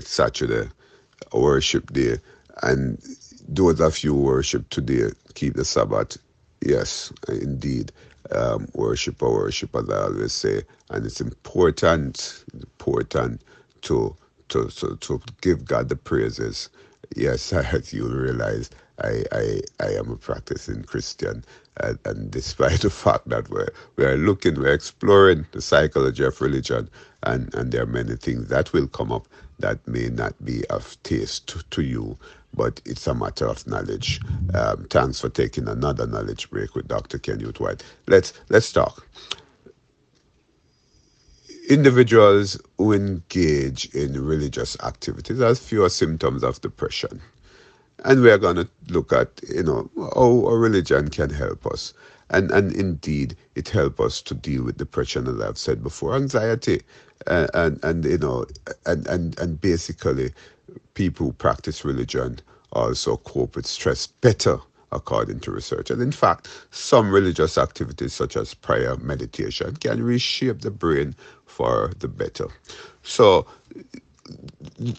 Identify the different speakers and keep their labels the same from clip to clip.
Speaker 1: Saturday, worship day, and those of you worship today keep the Sabbath. Yes, indeed. Um, worship or worship, as I always say, and it's important, important to to to, to give God the praises. Yes, as you realize, I, I, I am a practicing Christian, and, and, despite the fact that we're, we're looking, we're exploring the psychology of religion, and, and there are many things that will come up that may not be of taste to, to you, but it's a matter of knowledge. Um, thanks for taking another knowledge break with Dr. Kenyut White. Let's let's talk. Individuals who engage in religious activities have fewer symptoms of depression and we are going to look at you know how a religion can help us. And and indeed it helps us to deal with depression as i've said before anxiety uh, and and you know and and and basically people who practice religion also cope with stress better according to research. And in fact some religious activities such as prayer meditation can reshape the brain for the better. So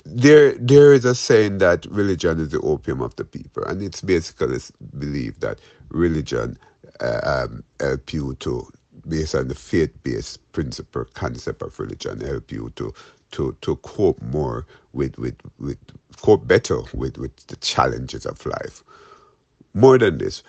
Speaker 1: there there is a saying that religion is the opium of the people, and it's basically believed that religion uh, um, help you to, based on the faith-based principle concept of religion, help you to to to cope more with with with cope better with with the challenges of life. More than this,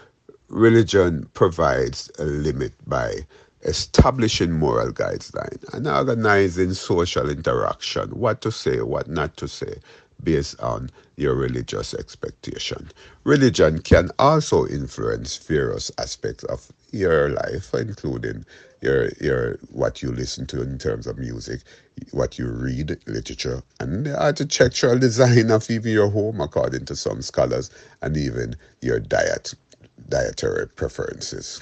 Speaker 1: religion provides a limit by establishing moral guidelines and organizing social interaction, what to say, what not to say, based on your religious expectation. Religion can also influence various aspects of your life, including your your what you listen to in terms of music, what you read, literature, and the architectural design of even your home, according to some scholars, and even your diet, dietary preferences.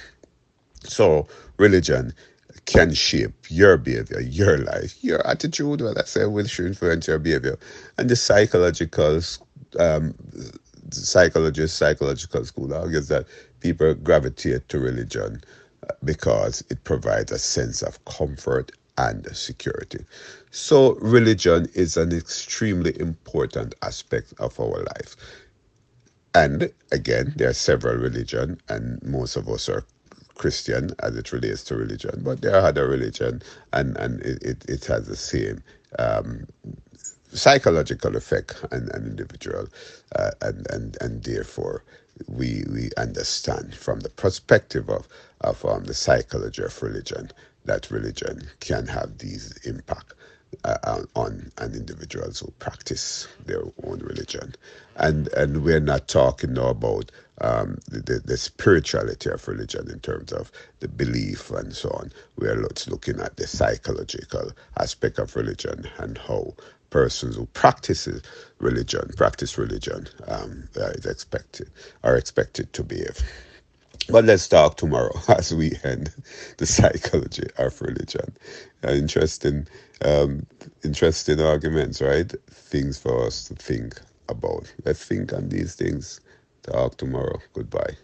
Speaker 1: So religion can shape your behavior, your life, your attitude, well, let's say, will influence your behavior. And the psychological, um, psychologist, psychological school argues that people gravitate to religion uh, because it provides a sense of comfort and security. So, religion is an extremely important aspect of our life. And again, there are several religions, and most of us are Christian as it relates to religion, but there are other religion, and and it, it, it has the same um, psychological effect on an individual, uh, and and and therefore we we understand from the perspective of of um, the psychology of religion that religion can have these impact uh, on, on individuals who practice their own religion. And, and we're not talking now about um, the, the spirituality of religion in terms of the belief and so on. We're looking at the psychological aspect of religion and how persons who practices religion, practice religion, um, is expected, are expected to behave. But let's talk tomorrow as we end the psychology of religion. Uh, interesting, um, interesting arguments, right? Things for us to think about. Let's think on these things. Talk tomorrow. Goodbye.